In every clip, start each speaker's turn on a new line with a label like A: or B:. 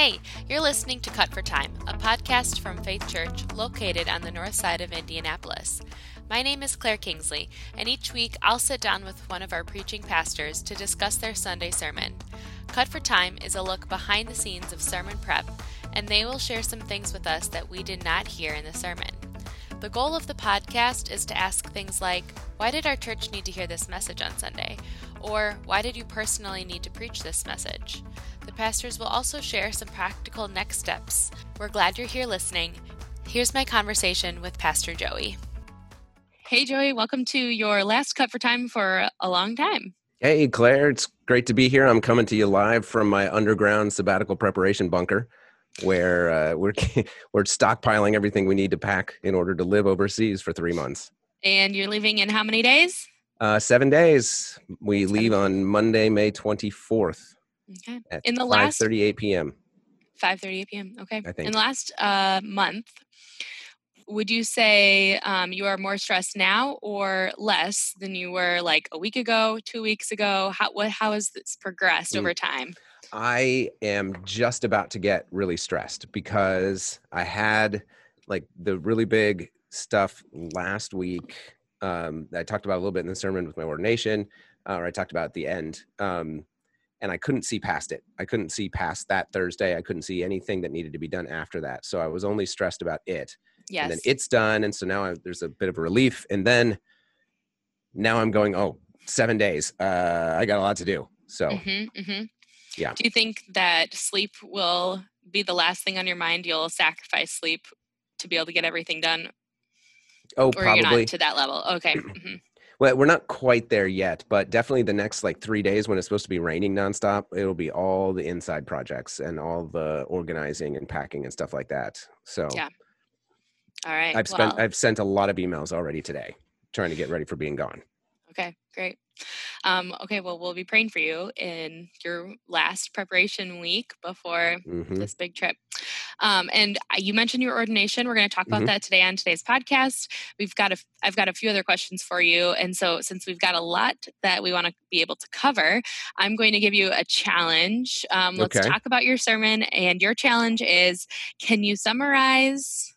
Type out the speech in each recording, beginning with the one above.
A: Hey, you're listening to Cut for Time, a podcast from Faith Church located on the north side of Indianapolis. My name is Claire Kingsley, and each week I'll sit down with one of our preaching pastors to discuss their Sunday sermon. Cut for Time is a look behind the scenes of sermon prep, and they will share some things with us that we did not hear in the sermon. The goal of the podcast is to ask things like Why did our church need to hear this message on Sunday? Or Why did you personally need to preach this message? The pastors will also share some practical next steps. We're glad you're here listening. Here's my conversation with Pastor Joey. Hey, Joey, welcome to your last cut for time for a long time.
B: Hey, Claire, it's great to be here. I'm coming to you live from my underground sabbatical preparation bunker where uh, we're, we're stockpiling everything we need to pack in order to live overseas for three months.
A: And you're leaving in how many days?
B: Uh, seven days. We leave on Monday, May 24th.
A: Okay. In the last
B: 5:38 p.m.
A: 5:38 p.m. Okay. I think. In the last uh, month, would you say um, you are more stressed now or less than you were like a week ago, two weeks ago? How what how has this progressed mm. over time?
B: I am just about to get really stressed because I had like the really big stuff last week. Um, I talked about a little bit in the sermon with my ordination, uh, or I talked about at the end. Um, and I couldn't see past it. I couldn't see past that Thursday. I couldn't see anything that needed to be done after that. So I was only stressed about it.
A: Yes.
B: And then it's done. And so now I, there's a bit of a relief. And then now I'm going, oh, seven days. Uh, I got a lot to do. So, mm-hmm, mm-hmm. yeah.
A: Do you think that sleep will be the last thing on your mind? You'll sacrifice sleep to be able to get everything done?
B: Oh,
A: or
B: probably.
A: You're not to that level. Okay. Mm-hmm
B: well we're not quite there yet but definitely the next like three days when it's supposed to be raining nonstop it'll be all the inside projects and all the organizing and packing and stuff like that. So
A: yeah. All right.
B: I've spent well, i've sent a lot of emails already today trying to get ready for being gone.
A: Okay great um, okay, well, we'll be praying for you in your last preparation week before mm-hmm. this big trip. Um, and you mentioned your ordination. We're going to talk about mm-hmm. that today on today's podcast. We've got a, I've got a few other questions for you, and so since we've got a lot that we want to be able to cover, I'm going to give you a challenge. Um, let's okay. talk about your sermon, and your challenge is: Can you summarize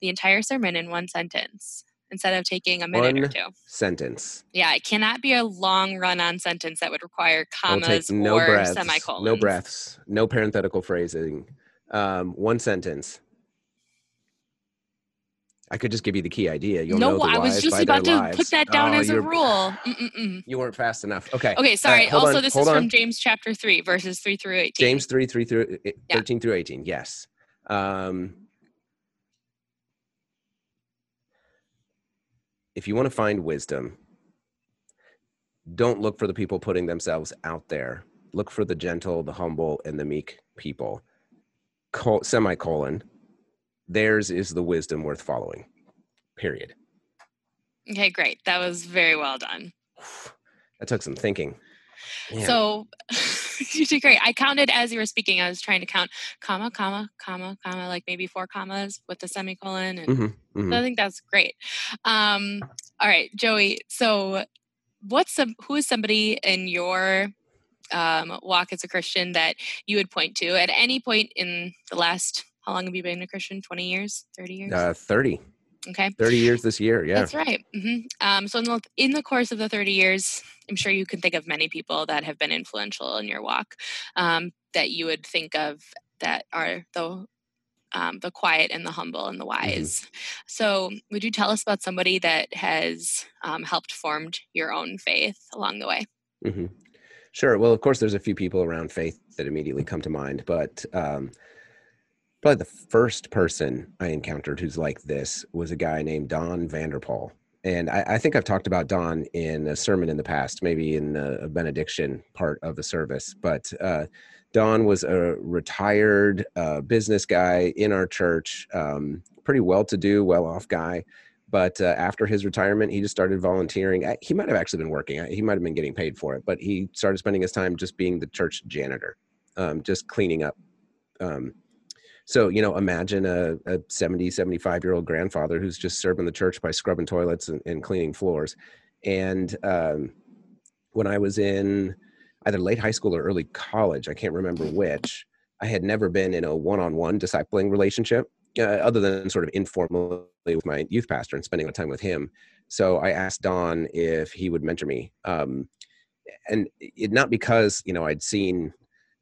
A: the entire sermon in one sentence? Instead of taking a minute
B: One
A: or two.
B: Sentence.
A: Yeah, it cannot be a long run on sentence that would require commas no or breaths, semicolons.
B: No breaths, no parenthetical phrasing. Um, one sentence. I could just give you the key idea. You'll
A: no,
B: I
A: was just about to lives. put that down oh, as a rule. Mm-mm-mm.
B: You weren't fast enough. Okay.
A: Okay, sorry. Uh, also, on, this is on. from James chapter 3, verses 3 through 18.
B: James 3, 3 through 13 yeah. through 18. Yes. Um, if you want to find wisdom, don't look for the people putting themselves out there. Look for the gentle, the humble, and the meek people. Col- semicolon. Theirs is the wisdom worth following. Period.
A: Okay, great. That was very well done.
B: That took some thinking.
A: Man. So you did great. I counted as you were speaking. I was trying to count comma, comma, comma, comma, like maybe four commas with the semicolon. And mm-hmm, mm-hmm. So I think that's great. Um, all right, Joey. So what's some who is somebody in your um, walk as a Christian that you would point to at any point in the last how long have you been a Christian? 20 years? 30 years?
B: Uh, 30.
A: Okay.
B: 30 years this year. Yeah.
A: That's right. Mm-hmm. Um, so in the, in the course of the 30 years, I'm sure you can think of many people that have been influential in your walk um, that you would think of that are the um, the quiet and the humble and the mm-hmm. wise. Mm-hmm. So, would you tell us about somebody that has um, helped formed your own faith along the way?
B: Mm-hmm. Sure. Well, of course, there's a few people around faith that immediately come to mind, but um, probably the first person I encountered who's like this was a guy named Don Vanderpool. And I, I think I've talked about Don in a sermon in the past, maybe in a, benediction part of the service. But uh, Don was a retired uh, business guy in our church, um, pretty well to do, well off guy. But uh, after his retirement, he just started volunteering. He might have actually been working, he might have been getting paid for it, but he started spending his time just being the church janitor, um, just cleaning up um, so, you know, imagine a, a 70, 75 year old grandfather who's just serving the church by scrubbing toilets and, and cleaning floors. And um, when I was in either late high school or early college, I can't remember which, I had never been in a one-on-one discipling relationship, uh, other than sort of informally with my youth pastor and spending a time with him. So I asked Don if he would mentor me, um, and it, not because you know I'd seen,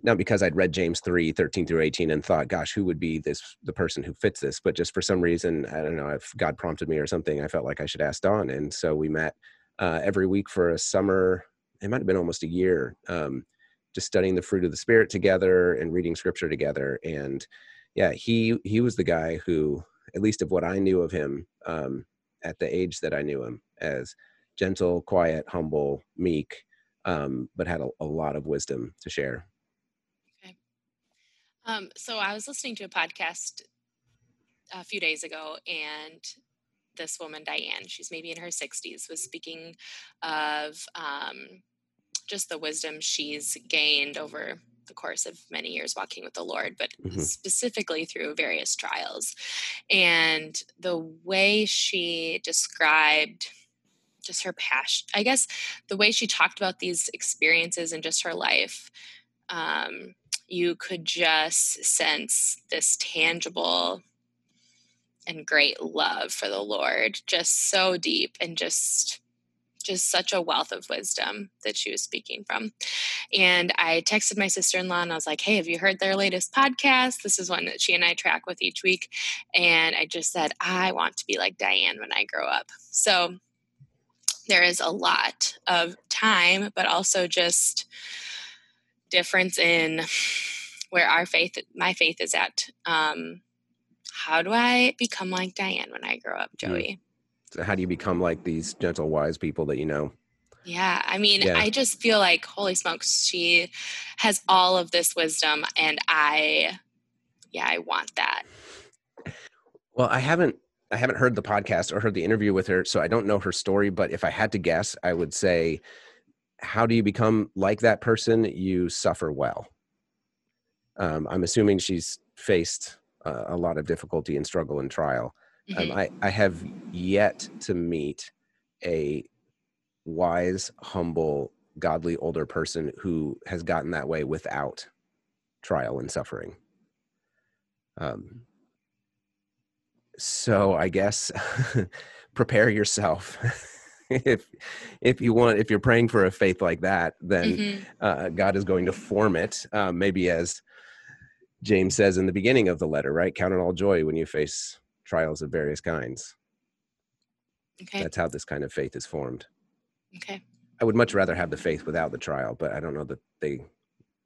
B: not because I'd read James 3, 13 through 18 and thought, gosh, who would be this the person who fits this? But just for some reason, I don't know if God prompted me or something, I felt like I should ask Don, and so we met uh, every week for a summer. It might have been almost a year. Um, just studying the fruit of the spirit together and reading scripture together and yeah he he was the guy who at least of what i knew of him um, at the age that i knew him as gentle quiet humble meek um, but had a, a, lot of wisdom to share
A: um, so i was listening to a podcast a few days ago and this woman diane she's maybe in her 60s was speaking of um, just the wisdom she's gained over the course of many years walking with the Lord, but mm-hmm. specifically through various trials. And the way she described just her passion, I guess the way she talked about these experiences and just her life, um, you could just sense this tangible and great love for the Lord, just so deep and just just such a wealth of wisdom that she was speaking from. And I texted my sister in law and I was like, hey, have you heard their latest podcast? This is one that she and I track with each week. And I just said, I want to be like Diane when I grow up. So there is a lot of time, but also just difference in where our faith, my faith is at. Um, how do I become like Diane when I grow up, hmm. Joey?
B: how do you become like these gentle, wise people that you know?
A: Yeah, I mean, yeah. I just feel like, holy smokes, she has all of this wisdom, and I, yeah, I want that.
B: Well, I haven't, I haven't heard the podcast or heard the interview with her, so I don't know her story. But if I had to guess, I would say, how do you become like that person? You suffer well. Um, I'm assuming she's faced uh, a lot of difficulty and struggle and trial. Um, mm-hmm. I, I have yet to meet a wise, humble, godly older person who has gotten that way without trial and suffering. Um, so I guess prepare yourself. if if you want, if you're praying for a faith like that, then mm-hmm. uh, God is going to form it. Uh, maybe as James says in the beginning of the letter, right? Count it all joy when you face trials of various kinds. Okay. That's how this kind of faith is formed.
A: Okay.
B: I would much rather have the faith without the trial, but I don't know that they.
A: That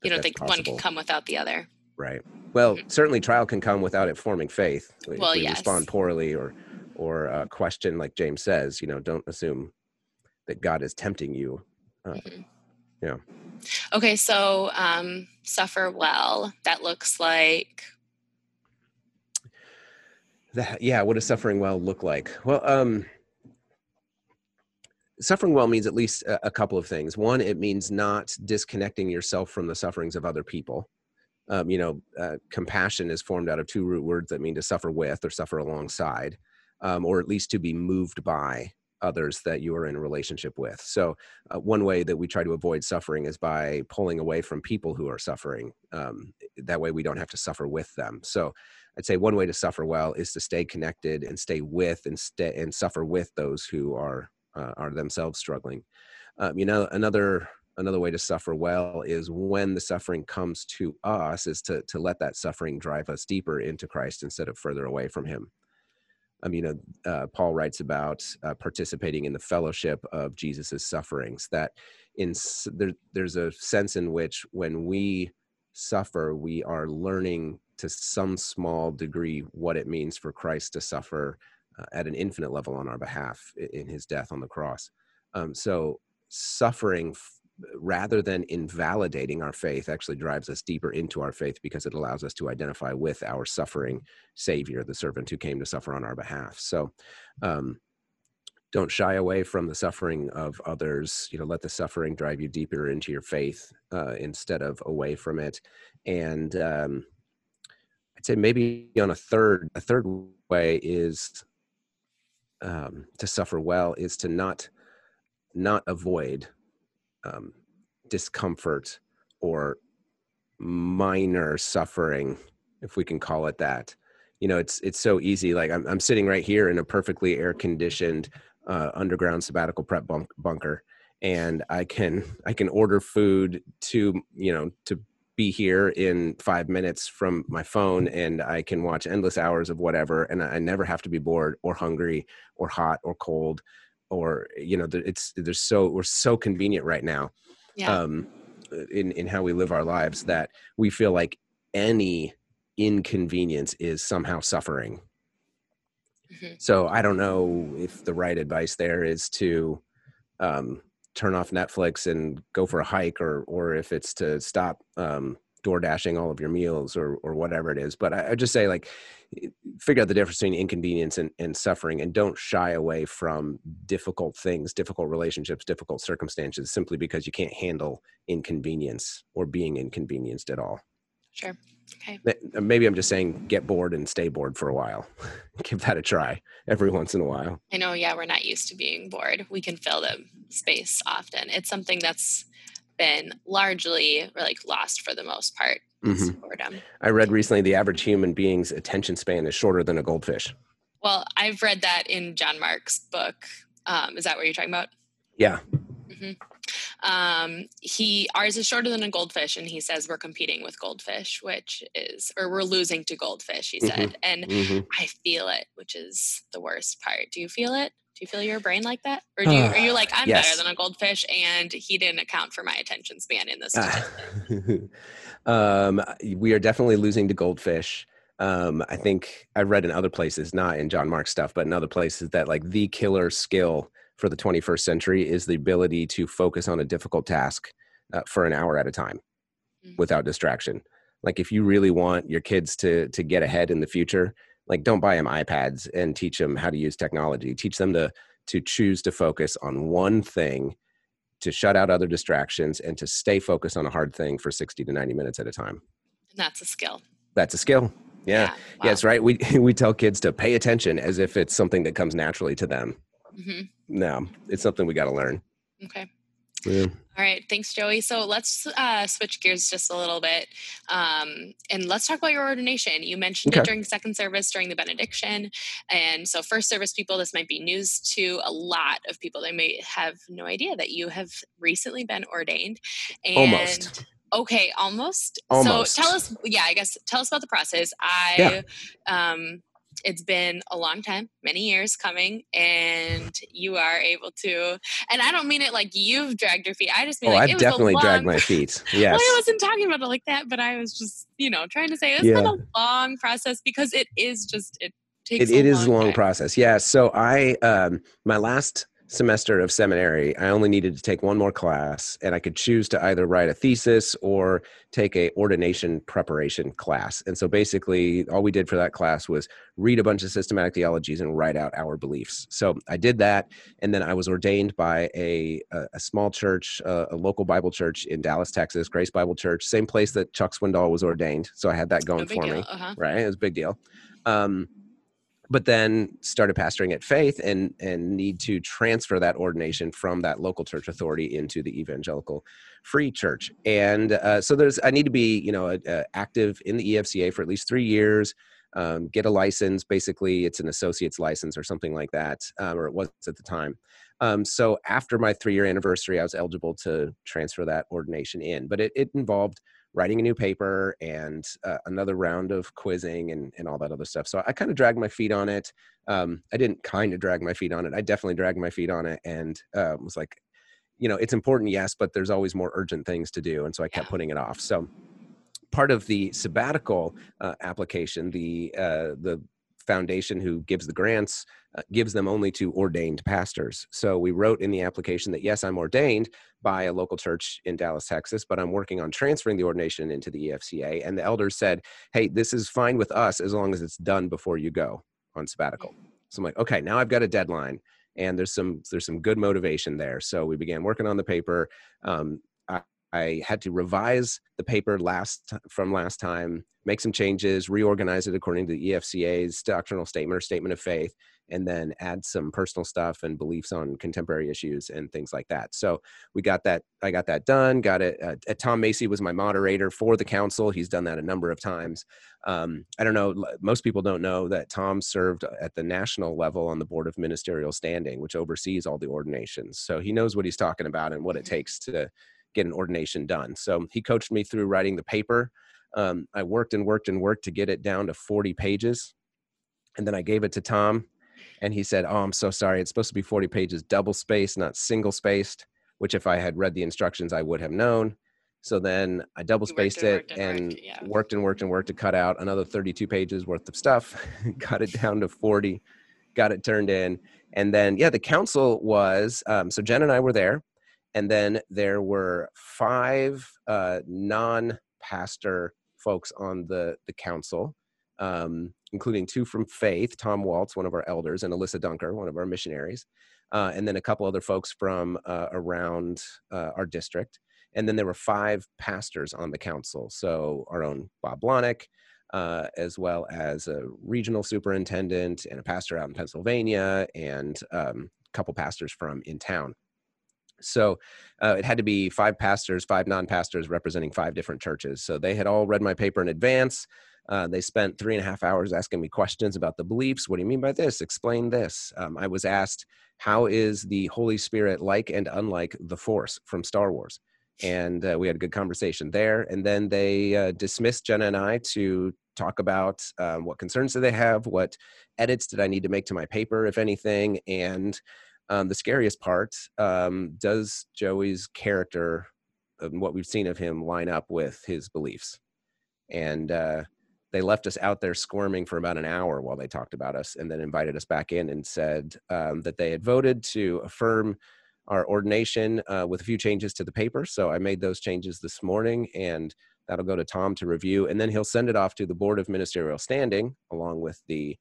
A: you don't think possible. one can come without the other.
B: Right. Well, mm-hmm. certainly trial can come without it forming faith.
A: Well, if we yes.
B: respond poorly or or uh, question, like James says, you know, don't assume that God is tempting you. Uh, mm-hmm. Yeah.
A: Okay, so um, suffer well. That looks like
B: that yeah what does suffering well look like well um suffering well means at least a, a, couple of things one it means not disconnecting yourself from the sufferings of other people um, you know uh, compassion is formed out of two root words that mean to suffer with or suffer alongside um, or at least to be moved by others that you are in a relationship with. So, uh, one way that we try to avoid suffering is by pulling away from people who are suffering. Um, that way, we don't have to suffer with them. So, I'd say one way to suffer well is to stay connected and stay with and stay and suffer with those who are uh, are themselves struggling. Um, you know, another another way to suffer well is when the suffering comes to us is to to let that suffering drive us deeper into Christ instead of further away from Him. Um, you know, uh, Paul writes about uh, participating in the fellowship of Jesus's sufferings. That in there, there's a sense in which when we suffer, we are learning to some small degree what it means for Christ to suffer uh, at an infinite level on our behalf in His death on the cross. Um, so suffering rather than invalidating our faith actually drives us deeper into our faith because it allows us to identify with our suffering savior the servant who came to suffer on our behalf. So um, don't shy away from the suffering of others. You know let the suffering drive you deeper into your faith uh, instead of away from it. And um, i'd say maybe on a third a third way is um, to suffer well is to not not avoid um, discomfort or minor suffering, if we can call it that. You know, it's it's so easy. Like I'm I'm sitting right here in a perfectly air conditioned uh, underground sabbatical prep bunk- bunker, and I can I can order food to you know to be here in five minutes from my phone and I can watch endless hours of whatever and I never have to be bored or hungry or hot or cold or you know it's there's so we're so convenient right now yeah. um in in how we live our lives that we feel like any inconvenience is somehow suffering mm-hmm. so i don't know if the right advice there is to um turn off Netflix and go for a hike, or or if it's to stop um, door dashing all of your meals or or whatever it is. But I, I just say like figure out the difference between inconvenience and, and suffering and don't shy away from difficult things, difficult relationships, difficult circumstances simply because you can't handle inconvenience or being inconvenienced at all.
A: Sure. Okay.
B: Uh, maybe I'm just saying get bored and stay bored for a while. Give that a try every once in a while.
A: I know, yeah, we're not used to being bored. We can fill the space often. It's something that's been largely like lost for the most part. Mm-hmm. Boredom.
B: I read recently the average human being's attention span is shorter than a goldfish.
A: Well, I've read that in John Mark's book. Um, is that what you're talking about?
B: Yeah. Mm-hmm
A: um, he ours is shorter than a goldfish, and he says we're competing with goldfish, which is or we're losing to goldfish. He said, mm-hmm. and mm-hmm. I feel it, which is the worst part. Do you feel it? Do you feel your brain like that, or do you, are you like I'm yes. better than a goldfish, and he didn't account for my attention span in this?
B: um, we are definitely losing to goldfish. Um, I think I've read in other places, not in John Mark's stuff, but in other places that like the killer skill for the 21st century is the ability to focus on a difficult task uh, for an hour at a time mm-hmm. without distraction like if you really want your kids to to get ahead in the future like don't buy them ipads and teach them how to use technology teach them to to choose to focus on one thing to shut out other distractions and to stay focused on a hard thing for 60 to 90 minutes at a time
A: and that's a skill
B: that's a skill yeah yeah, wow. that's right we we tell kids to pay attention as if it's something that comes naturally to them Mm-hmm. No, it's something we got to learn.
A: Okay. Yeah. All right. Thanks, Joey. So let's uh, switch gears just a little bit. Um, and let's talk about your ordination. You mentioned okay. it during second service, during the benediction. And so, first service people, this might be news to a lot of people. They may have no idea that you have recently been ordained. And
B: Almost.
A: Okay, almost.
B: almost.
A: So tell us, yeah, I guess tell us about the process. I, yeah. um, it's been a long time, many years coming, and you are able to. And I don't mean it like you've dragged your feet. I just mean
B: oh,
A: like
B: I've definitely long, dragged my feet. Yes.
A: well, I wasn't talking about it like that, but I was just, you know, trying to say it's yeah. been a long process because it is just it takes.
B: It, it
A: a
B: is
A: long
B: a long
A: time.
B: process. Yeah. So I, um, my last semester of seminary, I only needed to take one more class, and I could choose to either write a thesis or take a ordination preparation class. And so basically, all we did for that class was read a bunch of systematic theologies and write out our beliefs. So I did that, and then I was ordained by a a, small church, a, a, local Bible church in Dallas, Texas, Grace Bible Church, same place that Chuck Swindoll was ordained. So I had that going for
A: deal.
B: me.
A: Uh-huh.
B: Right, it was a big deal. Um, but then started pastoring at faith and and need to transfer that ordination from that local church authority into the evangelical free church. And uh, so there's i need to be you know uh, active in the efca for at least three years um, get a license. Basically it's an associate's license or something like that um, or it was at the time. Um, so after my three year anniversary i was eligible to transfer that ordination in but it, it involved writing a new paper and uh, another round of quizzing and, and all that other stuff. So I kind of dragged my feet on it. Um, I didn't kind of drag my feet on it. I definitely dragged my feet on it and uh, was like, you know, it's important, yes, but there's always more urgent things to do. And so I kept putting it off. So part of the sabbatical uh, application, the uh, the foundation who gives the grants uh, gives them only to ordained pastors. So we wrote in the application that yes, I'm ordained by a local church in Dallas, Texas, but I'm working on transferring the ordination into the EFCA. And the elders said, hey, this is fine with us as long as it's done before you go on sabbatical. So I'm like, okay, now I've got a deadline and there's some there's some good motivation there so we began working on the paper um, I had to revise the paper last from last time, make some changes, reorganize it according to the EFCA's doctrinal statement or statement of faith, and then add some personal stuff and beliefs on contemporary issues and things like that. So we got that. I got that done. Got it. Uh, uh, Tom Macy was my moderator for the council. He's done that a number of times. Um, I don't know. Most people don't know that Tom served at the national level on the board of ministerial standing, which oversees all the ordinations. So he knows what he's talking about and what it takes to get an ordination done. So he coached me through writing the paper. Um, I worked and worked and worked to get it down to 40 pages. And then I gave it to Tom and he said, "Oh, I'm so sorry. It's supposed to be 40 pages, double spaced, not single spaced." Which, if I had read the instructions, I would have known. So then I double spaced it and, and, worked, yeah. worked, and worked and worked to cut out another 32 pages worth of stuff. got it down to 40, got it turned in, and then yeah, the council was um, so Jen and I were there, and then there were five uh, non-pastor folks on the the council. Um, including two from Faith, Tom Waltz, one of our elders, and Alyssa Dunker, one of our missionaries, uh, and then a couple other folks from uh, around uh, our district. And then there were five pastors on the council. So our own Bob Blahnik, uh, as well as a regional superintendent and a pastor out in Pennsylvania, and um, a couple pastors from in town. So uh, it had to be five pastors, five non pastors representing five different churches. So they had all read my paper in advance. Uh, they spent three and a half hours asking me questions about the beliefs. What do you mean by this? Explain this. Um, I was asked, How is the Holy Spirit like and unlike the Force from Star Wars? And uh, we had a good conversation there. And then they uh, dismissed Jenna and I to talk about um, what concerns do they have, what edits did I need to make to my paper, if anything. And um, the scariest part um, does Joey's character and what we've seen of him line up with his beliefs? And uh, they left us out there squirming for about an hour while they talked about us and then invited us back in and said um, that they had voted to affirm our ordination uh, with a few changes to the paper. So i made those changes this morning and that'll go to tom to review. And then he'll send it off to the board of ministerial standing along with the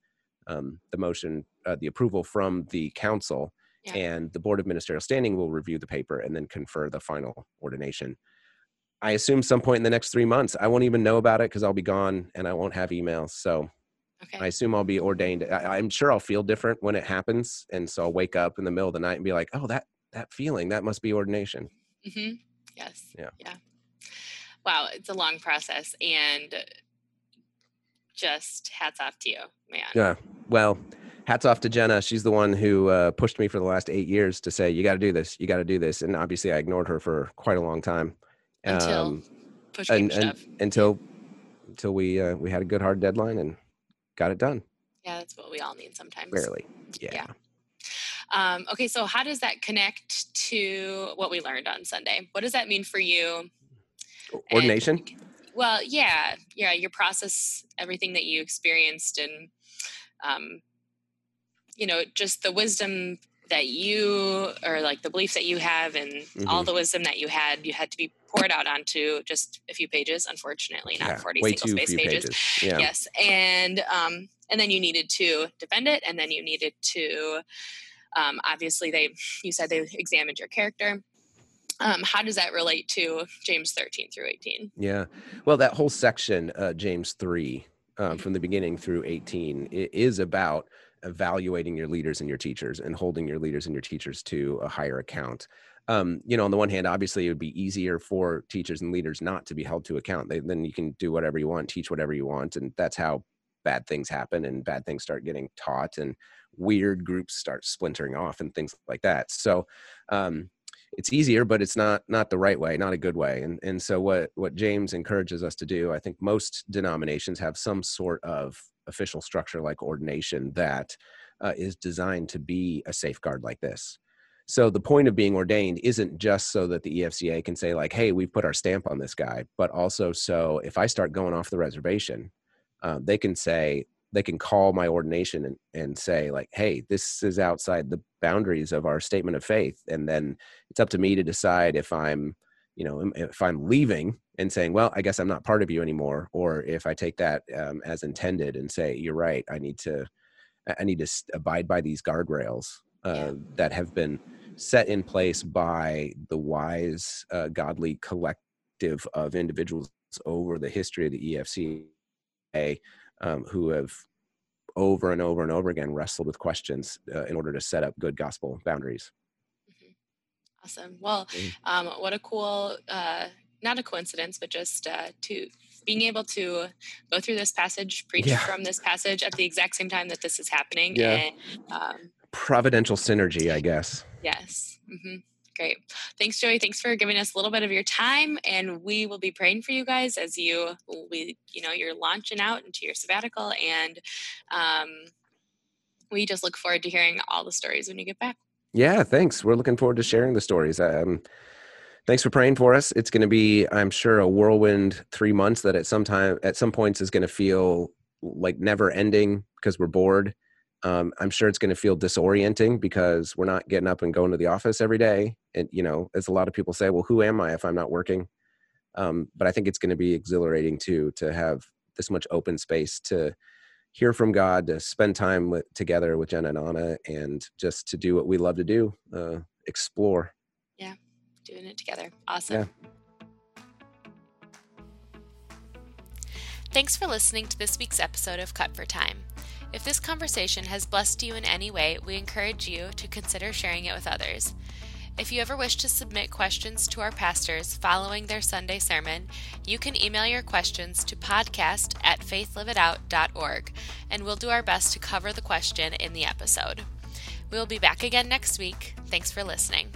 B: um, the motion uh, the approval from the council yeah. and the board of ministerial standing will review the paper and then confer the final ordination I assume some point in the next three months. I won't even know about it because I'll be gone and I won't have emails. So okay. I assume I'll be ordained. I, am sure I'll feel different when it happens, and so I'll wake up in the middle of the night and be like, "Oh, that that feeling that must be ordination."
A: Mm-hmm. Yes. Yeah. Yeah. Wow, it's a long process, and just hats off to you, man.
B: Yeah. Well, hats off to Jenna. She's the one who uh, pushed me for the last eight years to say, "You got to do this. You got to do this." And obviously, I ignored her for quite a long time
A: until um, push and, and,
B: until until we uh, we had a good hard deadline and got it done.
A: Yeah, that's what we all need sometimes.
B: Barely. Yeah.
A: yeah. Um, okay, so how does that connect to what we learned on Sunday? What does that mean for you?
B: Ordination.
A: And, well, yeah, yeah, your process, everything that you experienced, and um, you know, just the wisdom that you or like the beliefs that you have and mm-hmm. all the wisdom that you had you had to be poured out onto just a few pages unfortunately not yeah, 40 single space pages, pages. Yeah. yes and um and then you needed to defend it and then you needed to um obviously they you said they examined your character um, how does that relate to James 13 through 18?
B: Yeah. Well, that whole section, uh, James 3, um, from the beginning through 18, it is about evaluating your leaders and your teachers and holding your leaders and your teachers to a higher account. Um, you know, on the one hand, obviously it would be easier for teachers and leaders not to be held to account. They, then you can do whatever you want, teach whatever you want, and that's how bad things happen and bad things start getting taught and weird groups start splintering off and things like that. So um, it's easier, but it's not not the right way, not a good way. And and so what what James encourages us to do, I think most denominations have some sort of official structure like ordination that uh, is designed to be a safeguard like this. So the point of being ordained isn't just so that the EFCA can say like, "Hey, we've put our stamp on this guy," but also so if I start going off the reservation, uh, they can say they can call my ordination and, and say like, "Hey, this is outside the boundaries of our statement of faith," and then it's up to me to decide if I'm you know if i'm leaving and saying well i guess i'm not part of you anymore or if i take that um, as intended and say you're right i need to i need to abide by these guardrails uh, yeah. that have been set in place by the wise uh, godly collective of individuals over the history of the efca um, who have over and over and over again wrestled with questions uh, in order to set up good gospel boundaries.
A: Mm-hmm. Awesome. Well, um, what a cool, uh, not a coincidence, but just uh, to being able to go through this passage, preach yeah. from this passage at the exact same time that this is happening.
B: Yeah. And, um, Providential synergy, I guess.
A: Yes. Mm-hmm. Great. Thanks, Joey. Thanks for giving us a little bit of your time, and we will be praying for you guys as you we you know you're launching out into your sabbatical, and um, we just look forward to hearing all the stories when you get back.
B: Yeah, thanks. We're looking forward to sharing the stories. Um, thanks for praying for us. It's going to be, I'm sure, a whirlwind three months that at some time, at some points, is going to feel like never ending because we're bored. Um, i'm sure it's going to feel disorienting because we're not getting up and going to the office every day. And you know as a lot of people say well who am i if i'm not working? Um, but i think it's going to be exhilarating too to have this much open space to hear from god to spend time with, together with jenna and anna and just to do what we love to do uh, explore.
A: Yeah doing it together awesome yeah. Thanks for listening to this week's episode of Cut for Time. If this conversation has blessed you in any way, we encourage you to consider sharing it with others. If you ever wish to submit questions to our pastors following their Sunday sermon, you can email your questions to podcast at faithliveitout.org, and we'll do our best to cover the question in the episode. We will be back again next week. Thanks for listening.